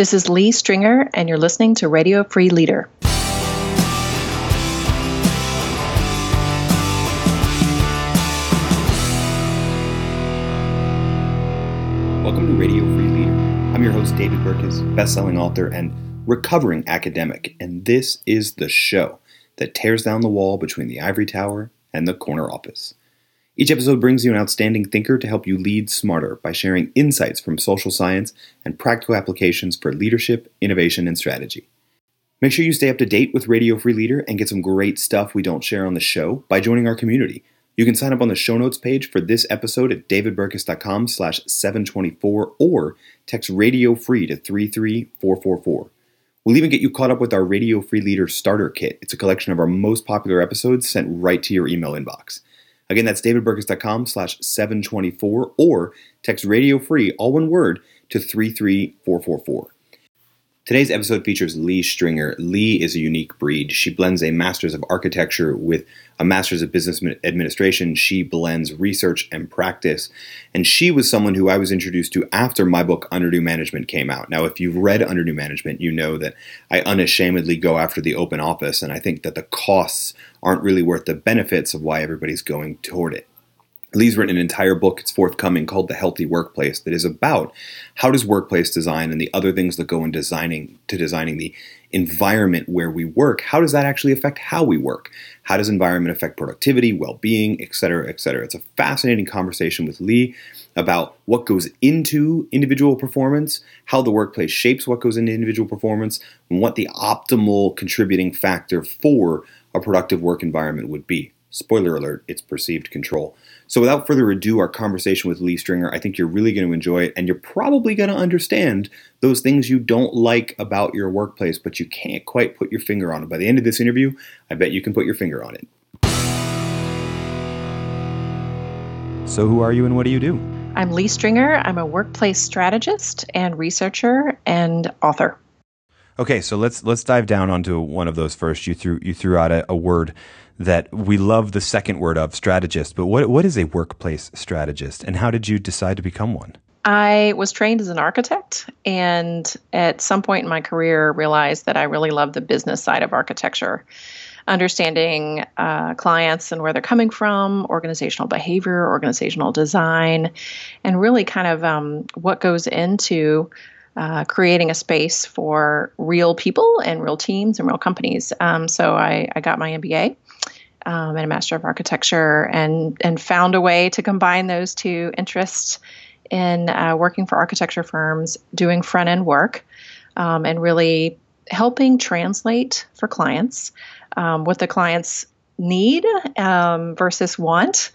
This is Leigh Stringer, and you're listening to Radio Free Leader. Welcome to Radio Free Leader. I'm your host, David Burkus, best-selling author and recovering academic, and this is the show that tears down the wall between the ivory tower and the corner office. Each episode brings you an outstanding thinker to help you lead smarter by sharing insights from social science and practical applications for leadership, innovation, and strategy. Make sure you stay up to date with Radio Free Leader and get some great stuff we don't share on the show by joining our community. You can sign up on the show notes page for this episode at davidburkus.com slash 724 or text Radio Free to 33444. We'll even get you caught up with our Radio Free Leader Starter Kit. It's a collection of our most popular episodes sent right to your email inbox. Again, that's davidburkus.com slash 724 or text radio free, all one word, to 33444. Today's episode features Leigh Stringer. Leigh is a unique breed. She blends a master's of architecture with a master's of business administration. She blends research and practice. And she was someone who I was introduced to after my book, Under New Management, came out. Now, if you've read Under New Management, you know that I unashamedly go after the open office. And I think that the costs aren't really worth the benefits of why everybody's going toward it. Leigh's written an entire book, it's forthcoming, called The Healthy Workplace, that is about how does workplace design and the other things that go in designing to designing the environment where we work, how does that actually affect how we work? How does environment affect productivity, well-being, et cetera, et cetera? It's a fascinating conversation with Leigh about what goes into individual performance, how the workplace shapes what goes into individual performance, and what the optimal contributing factor for a productive work environment would be. Spoiler alert, it's perceived control. So, without further ado, our conversation with Leigh Stringer, I think you're really going to enjoy it, and you're probably going to understand those things you don't like about your workplace, but you can't quite put your finger on it. By the end of this interview, I bet you can put your finger on it. So, who are you and what do you do? I'm Leigh Stringer. I'm a workplace strategist and researcher and author. Okay, so let's let's dive down onto one of those first. You threw you threw out a, a word that we love the second word of strategist, but what, what is a workplace strategist and how did you decide to become one? I was trained as an architect and at some point in my career realized that I really love the business side of architecture. Understanding uh, clients and where they're coming from, organizational behavior, organizational design, and really kind of um, what goes into uh, creating a space for real people and real teams and real companies. Um, so I, I, got my MBA um, and a Master of Architecture, and and found a way to combine those two interests in uh, working for architecture firms, doing front end work, um, and really helping translate for clients um, what the clients need um, versus want,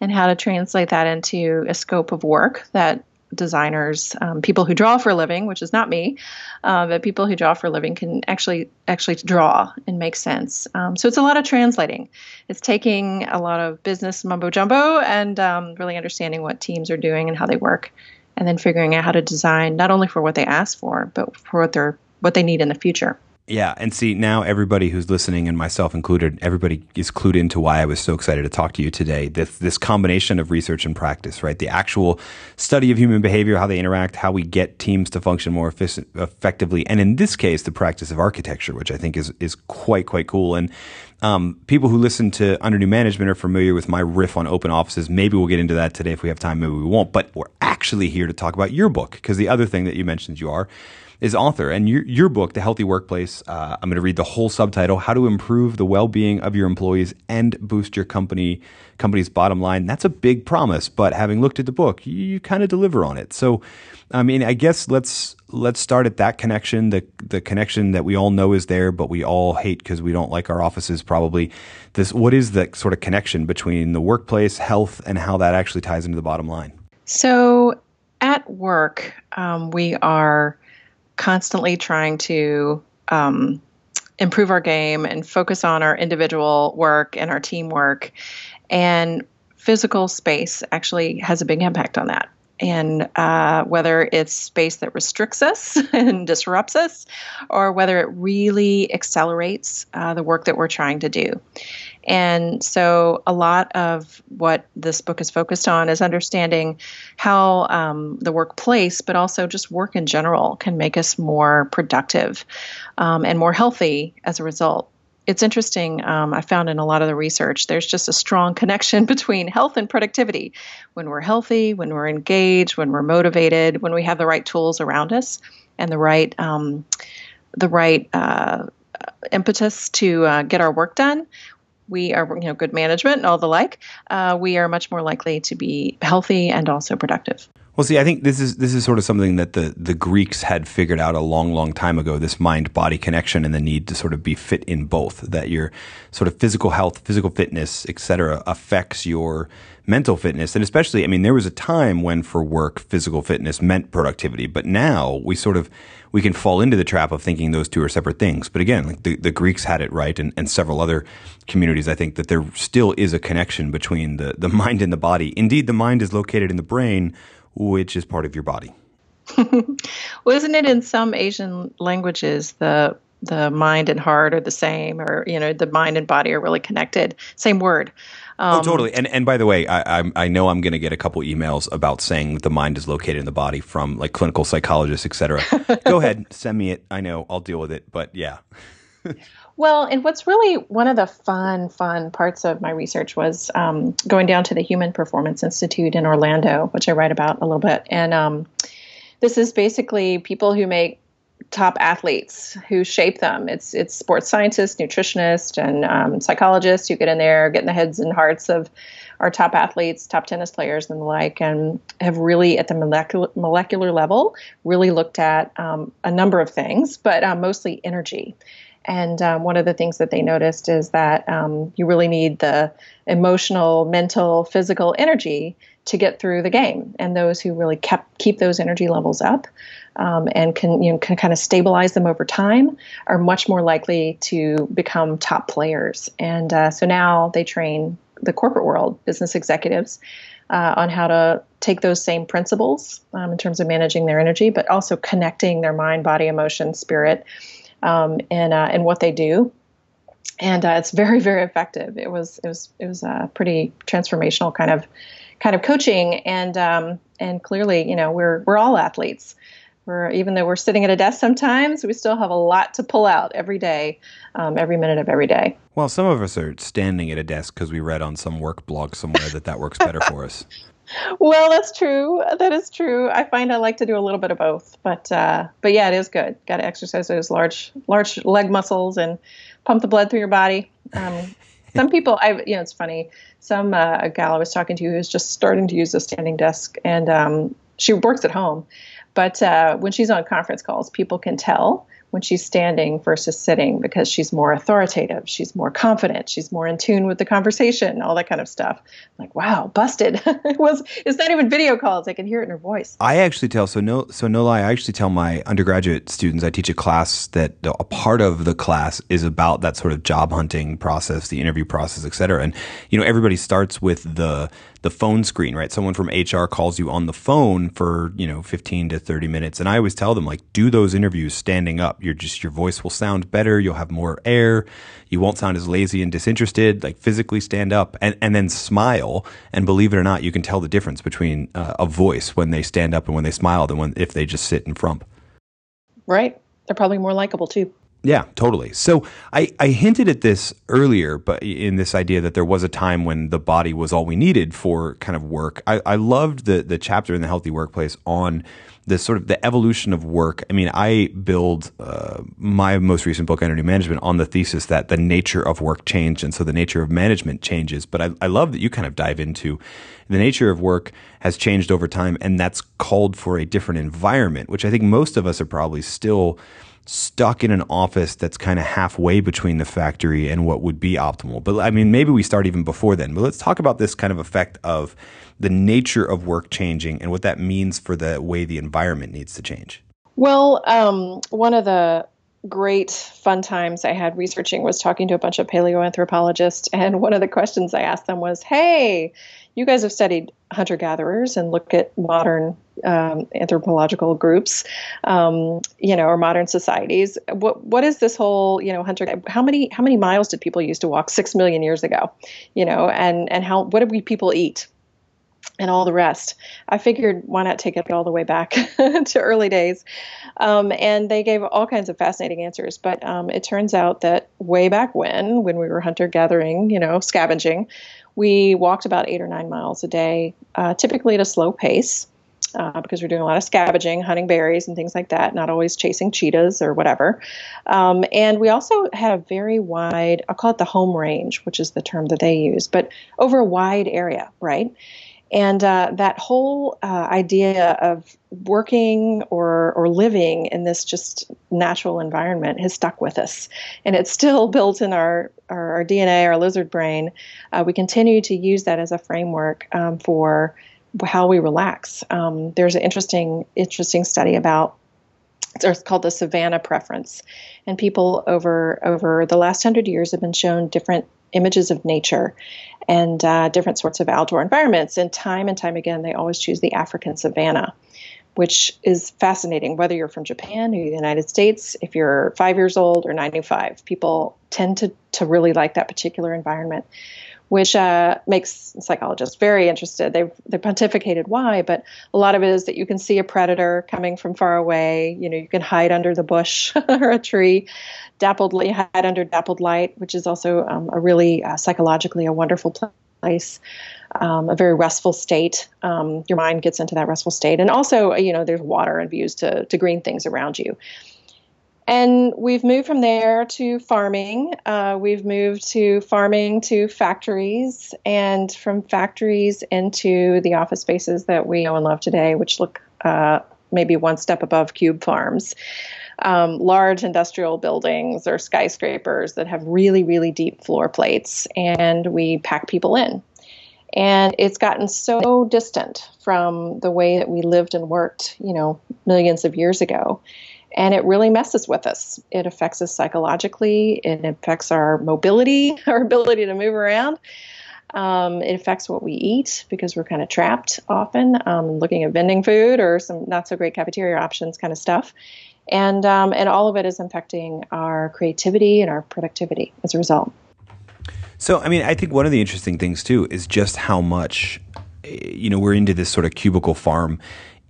and how to translate that into a scope of work that designers, um, people who draw for a living, which is not me, uh, but people who draw for a living can actually actually draw and make sense. Um, so it's a lot of translating. It's taking a lot of business mumbo jumbo and um, really understanding what teams are doing and how they work, and then figuring out how to design not only for what they ask for, but for what they're what they need in the future. Yeah, and see now everybody who's listening, and myself included, everybody is clued into why I was so excited to talk to you today. This this combination of research and practice, right? The actual study of human behavior, how they interact, how we get teams to function more efficient, effectively, and in this case, the practice of architecture, which I think is is quite quite cool. And um, people who listen to Under New Management are familiar with my riff on open offices. Maybe we'll get into that today if we have time. Maybe we won't. But we're actually here to talk about your book because the other thing that you mentioned you are is author. And your, your book, The Healthy Workplace, uh, I'm going to read the whole subtitle How to Improve the Well Being of Your Employees and Boost Your Company Company's Bottom Line. That's a big promise, but having looked at the book, you, you kind of deliver on it. So, I mean, I guess let's let's start at that connection, the the connection that we all know is there, but we all hate because we don't like our offices. Probably, this what is the sort of connection between the workplace, health, and how that actually ties into the bottom line? So, at work, um, we are constantly trying to um, improve our game and focus on our individual work and our teamwork. And physical space actually has a big impact on that. And uh, whether it's space that restricts us and disrupts us, or whether it really accelerates uh, the work that we're trying to do. And so, a lot of what this book is focused on is understanding how um, the workplace, but also just work in general, can make us more productive um, and more healthy as a result. It's interesting, um, I found in a lot of the research, there's just a strong connection between health and productivity. When we're healthy, when we're engaged, when we're motivated, when we have the right tools around us and the right, um, the right uh, impetus to uh, get our work done, we are, you know, good management and all the like, uh, we are much more likely to be healthy and also productive. Well, see, I think this is this is sort of something that the the Greeks had figured out a long, long time ago. This mind body connection and the need to sort of be fit in both. That your sort of physical health, physical fitness, etc., affects your mental fitness. And especially, I mean, there was a time when for work, physical fitness meant productivity, but now we sort of we can fall into the trap of thinking those two are separate things. But again, like the, the Greeks had it right, and, and several other communities, I think that there still is a connection between the, the mind and the body. Indeed, the mind is located in the brain, which is part of your body. well, isn't it in some Asian languages the the mind and heart are the same, or you know, the mind and body are really connected? Same word. Oh, um, oh, totally. And and by the way, I I, I know I'm going to get a couple emails about saying the mind is located in the body from like clinical psychologists, et cetera. Go ahead, send me it. I know I'll deal with it. But yeah. well, and what's really one of the fun, fun parts of my research was um, going down to the Human Performance Institute in Orlando, which I write about a little bit. And um, this is basically people who make top athletes who shape them. It's it's sports scientists, nutritionists, and um, psychologists who get in there, get in the heads and hearts of our top athletes, top tennis players, and the like, and have really at the molecular molecular level really looked at um, a number of things, but um, mostly energy. And um, one of the things that they noticed is that um, you really need the emotional, mental, physical energy to get through the game. And those who really kept keep those energy levels up um, and can you know can kind of stabilize them over time are much more likely to become top players. And uh, so now they train the corporate world, business executives, uh, on how to take those same principles um, in terms of managing their energy, but also connecting their mind, body, emotion, spirit, um, and uh, and what they do. And uh, it's very, very effective. It was it was it was a pretty transformational kind of kind of coaching, and um, and clearly, you know, we're we're all athletes we're even though we're sitting at a desk sometimes, we still have a lot to pull out every day, um, every minute of every day. Well, some of us are standing at a desk because we read on some work blog somewhere that that works better for us. Well, that's true. That is true. I find I like to do a little bit of both, but uh, but yeah, it is good. Got to exercise those large large leg muscles and pump the blood through your body. Um, some people, I you know, it's funny. Some uh, a gal I was talking to who's just starting to use a standing desk, and um, she works at home, but uh, when she's on conference calls, people can tell when she's standing versus sitting because she's more authoritative, she's more confident, she's more in tune with the conversation, all that kind of stuff. I'm like, wow, busted. it was it's not even video calls. I can hear it in her voice. I actually tell so no so no lie, I actually tell my undergraduate students, I teach a class that a part of the class is about that sort of job hunting process, the interview process, et cetera. And you know, everybody starts with the the phone screen, right? Someone from HR calls you on the phone for, you know, 15 to 30 minutes. And I always tell them, like, do those interviews standing up. You're just, your voice will sound better. You'll have more air. You won't sound as lazy and disinterested. Like, physically stand up and, and then smile. And believe it or not, you can tell the difference between uh, a voice when they stand up and when they smile than when, if they just sit and frump. Right. They're probably more likable too. Yeah, totally. So I, I hinted at this earlier, but in this idea that there was a time when the body was all we needed for kind of work. I, I loved the the chapter in the healthy workplace on this sort of the evolution of work. I mean, I build uh, my most recent book, Under New Management, on the thesis that the nature of work changed, and so the nature of management changes. But I, I love that you kind of dive into the nature of work has changed over time, and that's called for a different environment, which I think most of us are probably still stuck in an office that's kind of halfway between the factory and what would be optimal. But I mean, maybe we start even before then. But let's talk about this kind of effect of the nature of work changing and what that means for the way the environment needs to change. Well, um, one of the great fun times I had researching was talking to a bunch of paleoanthropologists. And one of the questions I asked them was, Hey, you guys have studied hunter gatherers and look at modern um, anthropological groups, um, you know, or modern societies. What what is this whole, you know, hunter? How many how many miles did people used to walk six million years ago? You know, and and how what did we people eat? And all the rest. I figured why not take it all the way back to early days. Um, and they gave all kinds of fascinating answers. But um, it turns out that way back when, when we were hunter gathering, you know, scavenging, we walked about eight or nine miles a day, uh, typically at a slow pace. Uh, because we're doing a lot of scavenging, hunting berries and things like that, not always chasing cheetahs or whatever. Um, and we also had a very wide, I'll call it the home range, which is the term that they use, but over a wide area, right? And uh, that whole uh, idea of working or, or living in this just natural environment has stuck with us. And it's still built in our, our, our DNA, our lizard brain. Uh, we continue to use that as a framework um, for how we relax. Um, there's an interesting, interesting study about it's called the savanna preference and people over over the last hundred years have been shown different images of nature and uh, different sorts of outdoor environments. And time and time again, they always choose the African savanna, which is fascinating. Whether you're from Japan or the United States, if you're five years old or 95, people tend to, to really like that particular environment which uh, makes psychologists very interested. They've they pontificated why, but a lot of it is that you can see a predator coming from far away. You know, you can hide under the bush or a tree, dappled hide under dappled light, which is also um, a really uh, psychologically a wonderful place. Um, a very restful state. Um, your mind gets into that restful state, and also, you know, there's water and views to to green things around you. And we've moved from there to farming. Uh, we've moved to farming to factories, and from factories into the office spaces that we know and love today, which look uh, maybe one step above cube farms. Um, large industrial buildings or skyscrapers that have really, really deep floor plates, and we pack people in. And it's gotten so distant from the way that we lived and worked, you know, millions of years ago and it really messes with us. It affects us psychologically, it affects our mobility, our ability to move around. Um, it affects what we eat because we're kind of trapped often, um, looking at vending food or some not so great cafeteria options kind of stuff. And, um, and all of it is impacting our creativity and our productivity as a result. So, I mean, I think one of the interesting things too is just how much, you know, we're into this sort of cubicle farm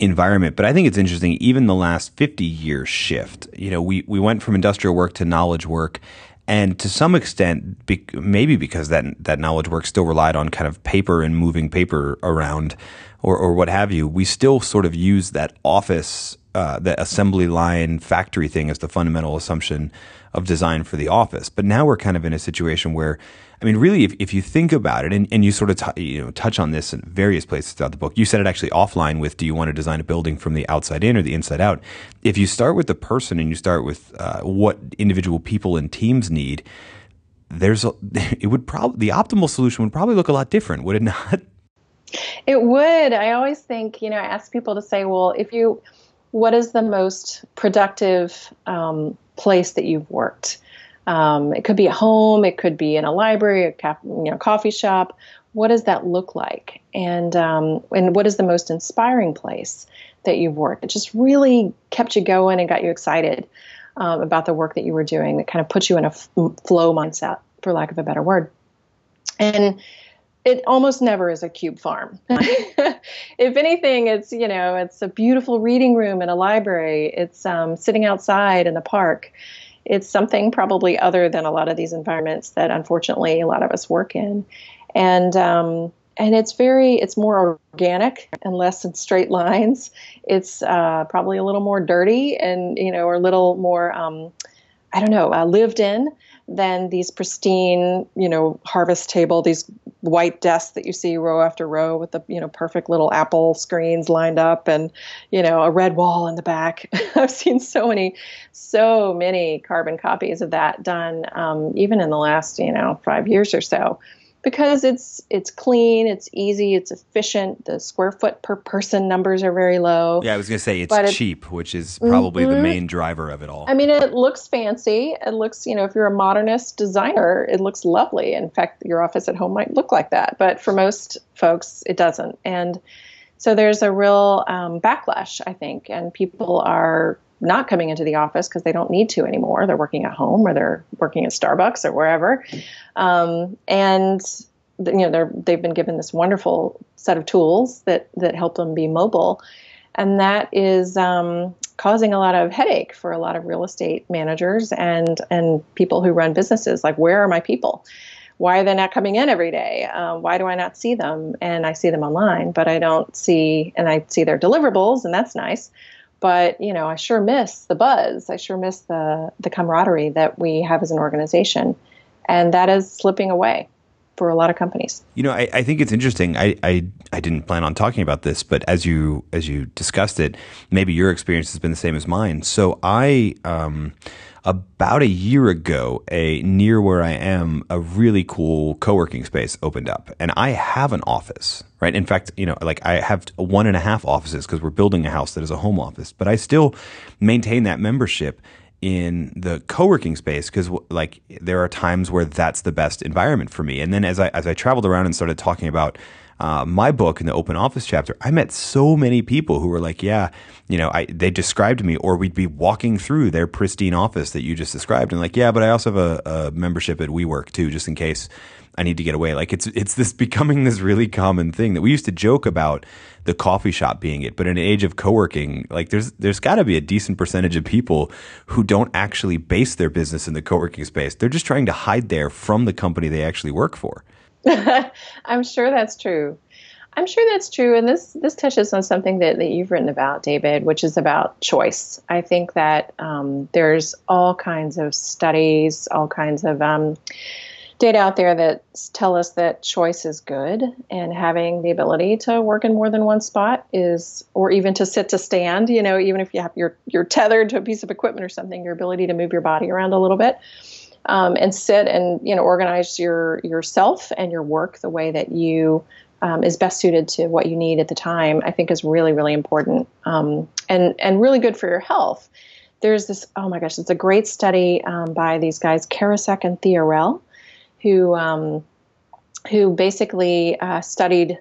environment. But I think it's interesting, even the last 50 year shift. You know, we, we went from industrial work to knowledge work. And to some extent, be, maybe because that that knowledge work still relied on kind of paper and moving paper around, or, or what have you, we still sort of use that office, uh, the assembly line factory thing as the fundamental assumption of design for the office. But now we're kind of in a situation where I mean, really, if, if you think about it, and, and you sort of t- you know touch on this in various places throughout the book, you said it actually offline with, do you want to design a building from the outside in or the inside out? If you start with the person and you start with uh, what individual people and teams need, there's a, it would probably the optimal solution would probably look a lot different, would it not? It would. I always think, you know, I ask people to say, well, if you, what is the most productive um, place that you've worked? Um, it could be at home, it could be in a library, a you know, coffee shop. What does that look like? And um, and what is the most inspiring place that you've worked? It just really kept you going and got you excited um, about the work that you were doing. That kind of put you in a f- flow mindset, for lack of a better word. And it almost never is a cube farm. if anything, it's you know it's a beautiful reading room in a library. It's um, sitting outside in the park it's something probably other than a lot of these environments that unfortunately a lot of us work in. And um, and it's very it's more organic and less in straight lines. It's uh, probably a little more dirty and you know or a little more um, i don't know uh, lived in than these pristine, you know, harvest table, these white desks that you see row after row with the, you know, perfect little Apple screens lined up and, you know, a red wall in the back. I've seen so many, so many carbon copies of that done, um, even in the last, you know, five years or so. Because it's it's clean, it's easy, it's efficient. The square foot per person numbers are very low. Yeah, I was going to say it's cheap, which is probably mm-hmm. the main driver of it all. I mean, it looks fancy. It looks, you know, if you're a modernist designer, it looks lovely. In fact, your office at home might look like that, but for most folks, it doesn't. And so there's a real um, backlash, I think, and people are not coming into the office because they don't need to anymore. They're working at home or they're working at Starbucks or wherever, um, and you know they're they've been given this wonderful set of tools that that help them be mobile, and that is um, causing a lot of headache for a lot of real estate managers and and people who run businesses. Like, where are my people? Why are they not coming in every day? Uh, why do I not see them? And I see them online, but I don't see, and I see their deliverables, and that's nice but you know i sure miss the buzz. I sure miss the the camaraderie that we have as an organization. And that is slipping away for a lot of companies. You know i, I think it's interesting. I, I i didn't plan on talking about this but as you as you discussed it maybe your experience has been the same as mine. So i um about a year ago, a near where I am, a really cool co-working space opened up, and I have an office, right? In fact, you know, like I have one and a half offices because we're building a house that is a home office, but I still maintain that membership in the co-working space because like there are times where that's the best environment for me. And then as i as i traveled around and started talking about uh, my book in the open office chapter, I met so many people who were like, yeah, you know, I, they described me, or we'd be walking through their pristine office that you just described, and like, yeah, but I also have a, a membership at WeWork too, just in case I need to get away. Like it's it's this becoming this really common thing that we used to joke about the coffee shop being it, but in an age of co-working, like there's there's got to be a decent percentage of people who don't actually base their business in the co-working space. They're just trying to hide there from the company they actually work for. I'm sure that's true. I'm sure that's true. And this, this touches on something that, that you've written about, David, which is about choice. I think that um, there's all kinds of studies, all kinds of um, data out there that tell us that choice is good and having the ability to work in more than one spot is or even to sit to stand you know even if you have you're you're tethered to a piece of equipment or something your ability to move your body around a little bit um, and sit and you know organize your yourself and your work the way that you um, is best suited to what you need at the time. I think is really really important um, and and really good for your health. There's this oh my gosh, it's a great study um, by these guys Karasek and Theorell, who um, who basically uh, studied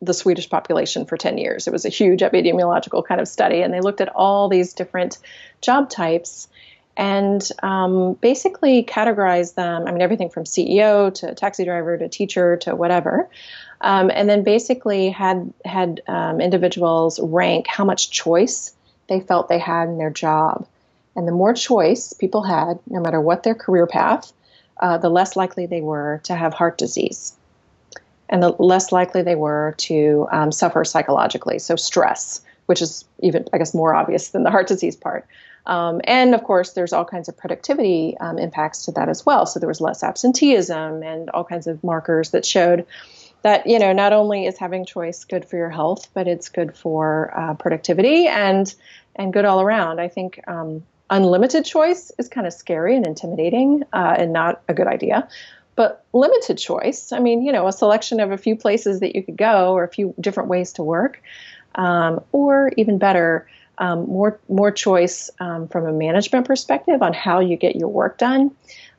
the Swedish population for 10 years. It was a huge epidemiological kind of study, and they looked at all these different job types and um, basically categorize them. I mean, everything from CEO to taxi driver to teacher to whatever. Um, and then basically had had um, individuals rank how much choice they felt they had in their job. And the more choice people had, no matter what their career path, uh, the less likely they were to have heart disease. And the less likely they were to um, suffer psychologically, so stress, which is even, I guess, more obvious than the heart disease part. Um, and of course, there's all kinds of productivity um, impacts to that as well. So there was less absenteeism and all kinds of markers that showed that you know not only is having choice good for your health, but it's good for uh, productivity and and good all around. I think um, unlimited choice is kind of scary and intimidating uh, and not a good idea. But limited choice, I mean, you know, a selection of a few places that you could go or a few different ways to work, um, or even better, um, more more choice um, from a management perspective on how you get your work done,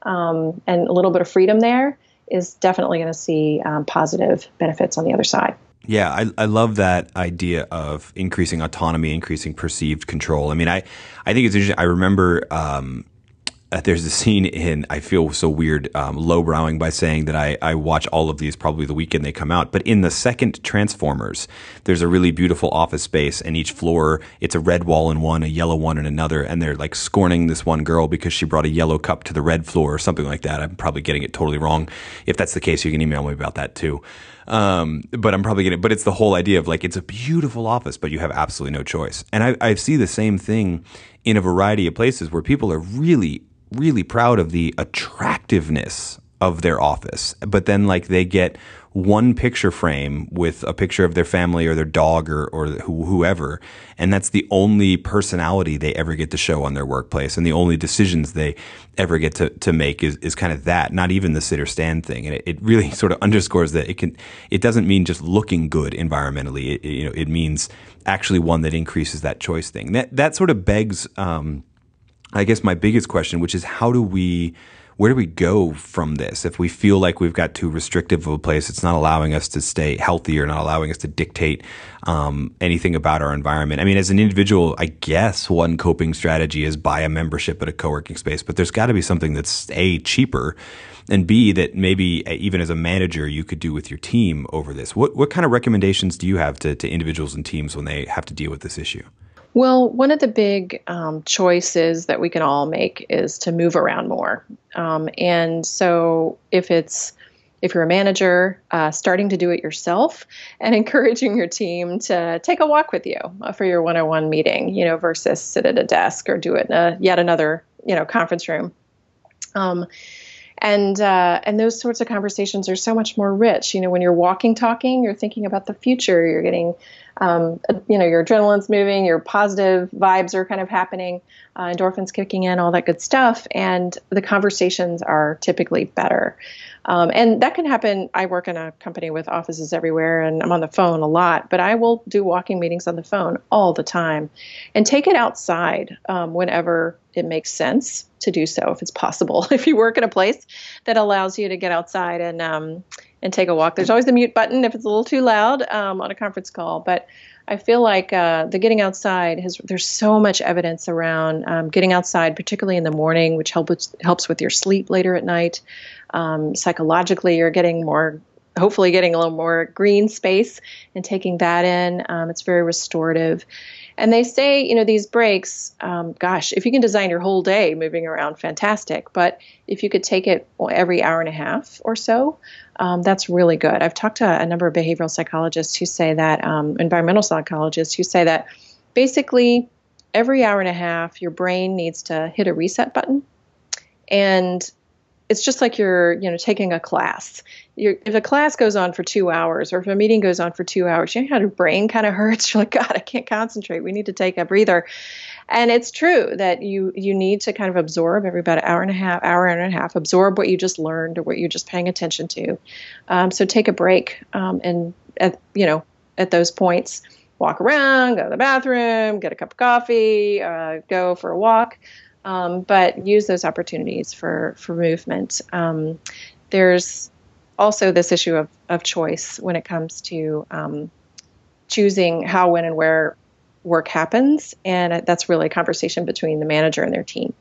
um, and a little bit of freedom there is definitely going to see um, positive benefits on the other side. Yeah, I, I love that idea of increasing autonomy, increasing perceived control. I mean, I, I think it's interesting. I remember um, uh, there's a scene in I feel so weird um, lowbrowing by saying that I, I watch all of these probably the weekend they come out. But in the second Transformers, there's a really beautiful office space, and each floor it's a red wall in one, a yellow one in another, and they're like scorning this one girl because she brought a yellow cup to the red floor or something like that. I'm probably getting it totally wrong. If that's the case, you can email me about that too. Um, but I'm probably getting. But it's the whole idea of like it's a beautiful office, but you have absolutely no choice. And I, I see the same thing in a variety of places where people are really really proud of the attractiveness of their office. But then like they get one picture frame with a picture of their family or their dog or, or whoever. And that's the only personality they ever get to show on their workplace. And the only decisions they ever get to, to make is, is kind of that, not even the sit or stand thing. And it, it really sort of underscores that it can, it doesn't mean just looking good environmentally. It, you know, it means actually one that increases that choice thing. That, that sort of begs, um, I guess my biggest question, which is how do we, where do we go from this? If we feel like we've got too restrictive of a place, it's not allowing us to stay healthy or not allowing us to dictate um, anything about our environment. I mean, as an individual, I guess one coping strategy is buy a membership at a co-working space, but there's got to be something that's a cheaper and B that maybe uh, even as a manager you could do with your team over this. What what kind of recommendations do you have to, to individuals and teams when they have to deal with this issue? Well, one of the big um, choices that we can all make is to move around more. Um, and so if it's if you're a manager, uh, starting to do it yourself and encouraging your team to take a walk with you uh, for your one-on-one meeting, you know, versus sit at a desk or do it in a, yet another, you know, conference room. Um, and uh, and those sorts of conversations are so much more rich. You know, when you're walking, talking, you're thinking about the future. You're getting, um, you know, your adrenaline's moving, your positive vibes are kind of happening, uh, endorphins kicking in, all that good stuff, and the conversations are typically better. Um, and that can happen. I work in a company with offices everywhere, and I'm on the phone a lot. But I will do walking meetings on the phone all the time, and take it outside um, whenever it makes sense to do so if it's possible. if you work in a place that allows you to get outside and um, and take a walk, there's always the mute button if it's a little too loud um, on a conference call. But I feel like uh, the getting outside has there's so much evidence around um, getting outside, particularly in the morning, which helps helps with your sleep later at night. Um, psychologically, you're getting more hopefully getting a little more green space and taking that in. Um, it's very restorative. And they say, you know, these breaks, um, gosh, if you can design your whole day moving around, fantastic. But if you could take it every hour and a half or so, um, that's really good. I've talked to a number of behavioral psychologists who say that, um, environmental psychologists who say that basically every hour and a half, your brain needs to hit a reset button. And it's just like you're, you know, taking a class if a class goes on for two hours or if a meeting goes on for two hours, you know how your brain kind of hurts. You're like, God, I can't concentrate. We need to take a breather. And it's true that you you need to kind of absorb every about an hour and a half, hour and a half, absorb what you just learned or what you're just paying attention to. Um, so take a break um, and at you know at those points, walk around, go to the bathroom, get a cup of coffee, uh, go for a walk. Um, but use those opportunities for for movement. Um, there's also this issue of, of choice when it comes to um, choosing how, when, and where work happens. And that's really a conversation between the manager and their team.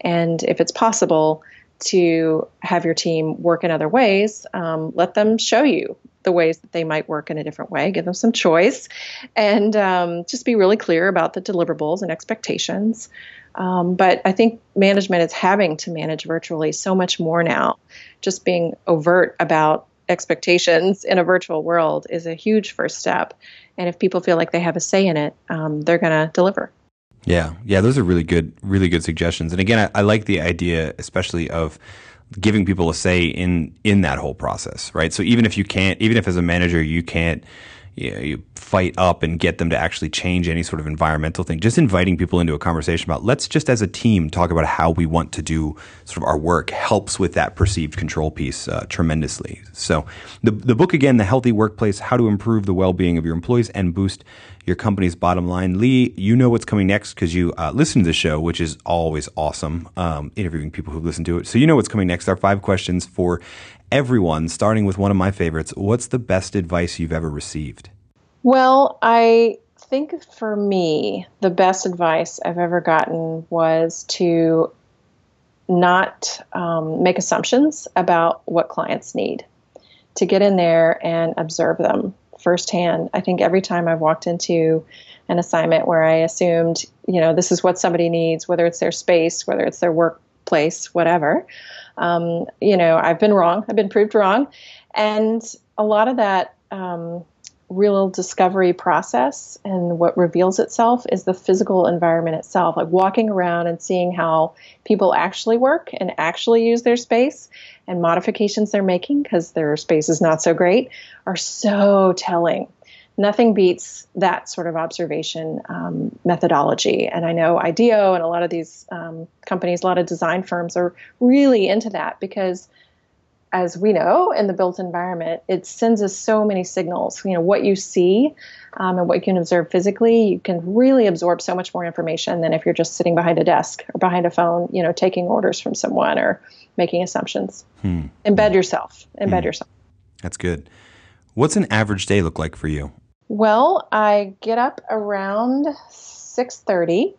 And if it's possible to have your team work in other ways, um, let them show you the ways that they might work in a different way, give them some choice, and um, just be really clear about the deliverables and expectations. Um, but I think management is having to manage virtually so much more now. Just being overt about expectations in a virtual world is a huge first step. And if people feel like they have a say in it, um, they're going to deliver. Yeah, yeah, those are really good, really good suggestions. And again, I, I like the idea, especially of giving people a say in in that whole process, right? So even if you can't, even if as a manager you can't you, know, you fight up and get them to actually change any sort of environmental thing. Just inviting people into a conversation about let's just as a team talk about how we want to do sort of our work helps with that perceived control piece uh, tremendously. So the the book again, The Healthy Workplace: How to Improve the Well-being of Your Employees and Boost Your Company's Bottom Line. Leigh, you know what's coming next because you uh, listen to the show, which is always awesome. Um, interviewing people who listen to it, so you know what's coming next. Our five questions for everyone, starting with one of my favorites. What's the best advice you've ever received? Well, I think for me, the best advice I've ever gotten was to not um, make assumptions about what clients need, to get in there and observe them firsthand. I think every time I've walked into an assignment where I assumed, you know, this is what somebody needs, whether it's their space, whether it's their workplace, whatever, um, you know, I've been wrong. I've been proved wrong. And a lot of that um, real discovery process and what reveals itself is the physical environment itself like walking around and seeing how people actually work and actually use their space and modifications they're making because their space is not so great are so telling nothing beats that sort of observation um, methodology. And I know IDEO and a lot of these um, companies, a lot of design firms are really into that because, as we know, in the built environment, it sends us so many signals. You know, what you see um, and what you can observe physically, you can really absorb so much more information than if you're just sitting behind a desk or behind a phone, you know, taking orders from someone or making assumptions. Hmm. Embed yourself. Embed hmm. yourself. That's good. What's an average day look like for you? Well, I get up around 6:30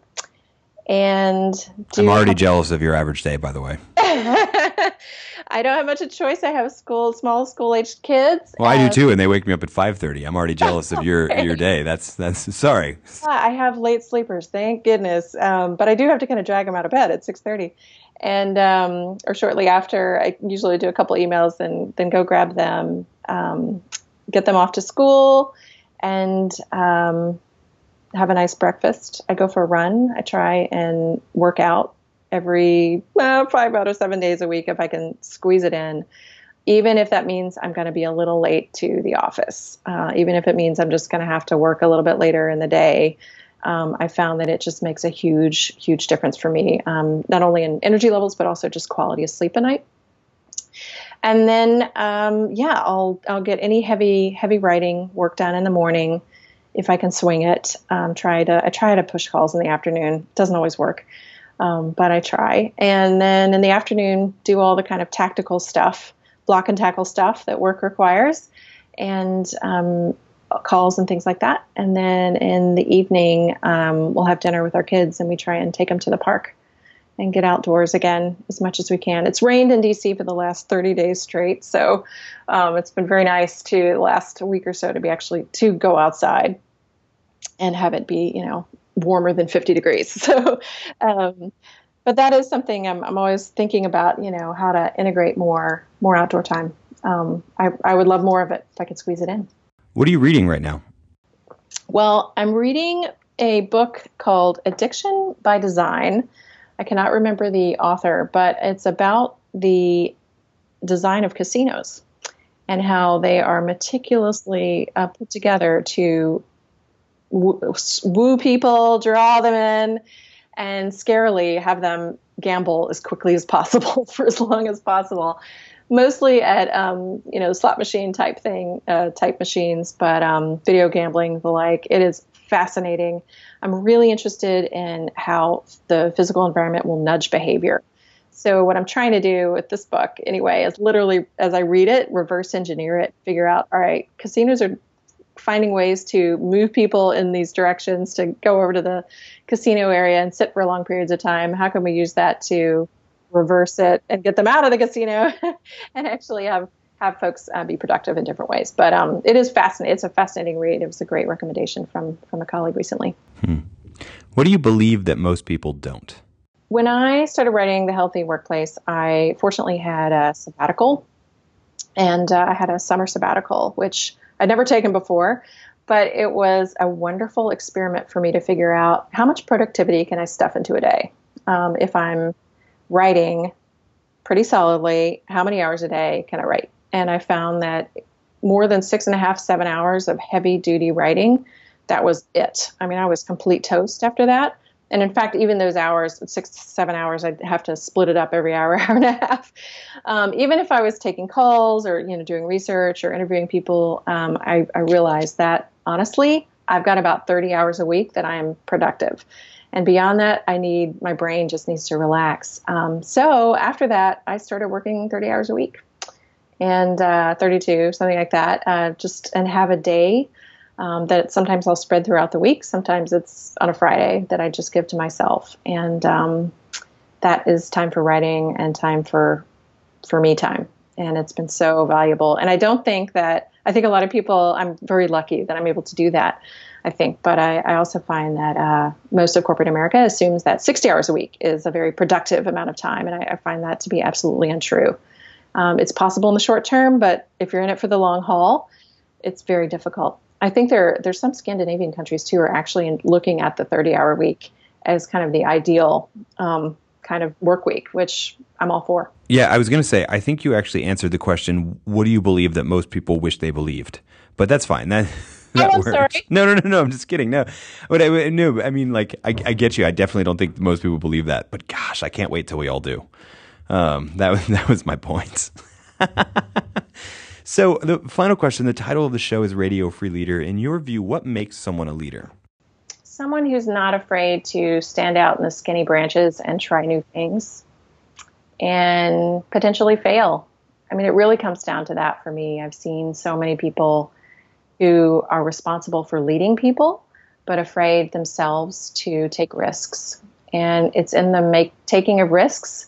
and I'm already jealous of your average day by the way. I don't have much of a choice. I have school, small school aged kids. Well, I do too, and they wake me up at five thirty. I'm already jealous of your your day. That's that's sorry. I have late sleepers, thank goodness. Um, but I do have to kind of drag them out of bed at six thirty, and um, or shortly after. I usually do a couple emails and then go grab them, um, get them off to school and um, have a nice breakfast. I go for a run. I try and work out every five out of seven days a week if I can squeeze it in, even if that means I'm going to be a little late to the office, uh, even if it means I'm just going to have to work a little bit later in the day. Um, I found that it just makes a huge, huge difference for me, um, not only in energy levels, but also just quality of sleep at night and then um, yeah, I'll I'll get any heavy heavy writing work done in the morning if I can swing it. Um, try to I try to push calls in the afternoon. Doesn't always work, um, but I try. And then in the afternoon, do all the kind of tactical stuff, block and tackle stuff that work requires, and um, calls and things like that. And then in the evening, um, we'll have dinner with our kids, and we try and take them to the park and get outdoors again as much as we can. It's rained in DC for the last 30 days straight, so um, it's been very nice to the last week or so to be actually to go outside and have it be you know warmer than 50 degrees. So, um, but that is something I'm, I'm always thinking about. You know how to integrate more more outdoor time. Um, I, I would love more of it if I could squeeze it in. What are you reading right now? Well, I'm reading a book called Addiction by Design I cannot remember the author, but it's about the design of casinos and how they are meticulously uh, put together to woo, woo people, draw them in, and scarily have them gamble as quickly as possible for as long as possible. Mostly at um, you know slot machine type thing, uh, type machines, but um, video gambling the like. It is fascinating. I'm really interested in how the physical environment will nudge behavior. So, what I'm trying to do with this book, anyway, is literally as I read it, reverse engineer it, figure out all right, casinos are finding ways to move people in these directions to go over to the casino area and sit for long periods of time. How can we use that to reverse it and get them out of the casino and actually have have folks uh, be productive in different ways. But um, it is fascinating. It's a fascinating read. It was a great recommendation from from a colleague recently. Hmm. What do you believe that most people don't? When I started writing The Healthy Workplace, I fortunately had a sabbatical, and uh, I had a summer sabbatical, which I'd never taken before. But it was a wonderful experiment for me to figure out how much productivity can I stuff into a day. Um, if I'm writing pretty solidly, how many hours a day can I write? And I found that more than six and a half, seven hours of heavy duty writing, that was it. I mean, I was complete toast after that. And in fact, even those hours, six seven hours, I'd have to split it up every hour, hour and a half. Um, even if I was taking calls or you know doing research or interviewing people, um, I, I realized that honestly, I've got about 30 hours a week that I am productive. And beyond that, I need my brain just needs to relax. Um, so after that, I started working 30 hours a week and uh, 32, something like that. Uh, just and have a day um, that sometimes I'll spread throughout the week. Sometimes it's on a Friday that I just give to myself, and um, that is time for writing and time for for me time. And it's been so valuable. And I don't think that I think a lot of people. I'm very lucky that I'm able to do that. I think, but I, I also find that uh, most of corporate America assumes that 60 hours a week is a very productive amount of time, and I, I find that to be absolutely untrue. Um, it's possible in the short term, but if you're in it for the long haul, it's very difficult. I think there there's some Scandinavian countries too are actually looking at the 30 hour week as kind of the ideal um, kind of work week, which I'm all for. Yeah, I was going to say, I think you actually answered the question, what do you believe that most people wish they believed? But that's fine. That that oh, works. Sorry. No, no, no, no. I'm just kidding. No, but I, no, I mean, like, I, I get you. I definitely don't think most people believe that. But gosh, I can't wait till we all do. Um, that was that was my point. so the final question: the title of the show is Radio Free Leader. In your view, what makes someone a leader? Someone who's not afraid to stand out in the skinny branches and try new things, and potentially fail. I mean, it really comes down to that for me. I've seen so many people who are responsible for leading people, but afraid themselves to take risks. And it's in the make, taking of risks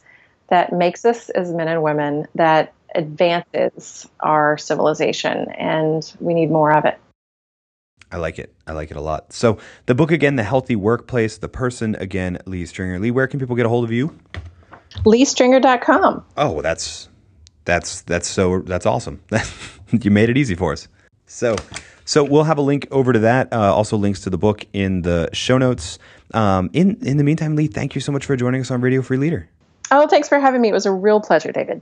that makes us as men and women that advances our civilization, and we need more of it. I like it. I like it a lot. So, the book again, The Healthy Workplace, the person again, Leigh Stringer. Leigh, where can people get a hold of you? LeighStringer.com. Oh, that's that's that's so that's awesome. you made it easy for us. So, so we'll have a link over to that. Uh, also, links to the book in the show notes. Um, in in the meantime, Leigh, thank you so much for joining us on Radio Free Leader. Oh, thanks for having me. It was a real pleasure, David.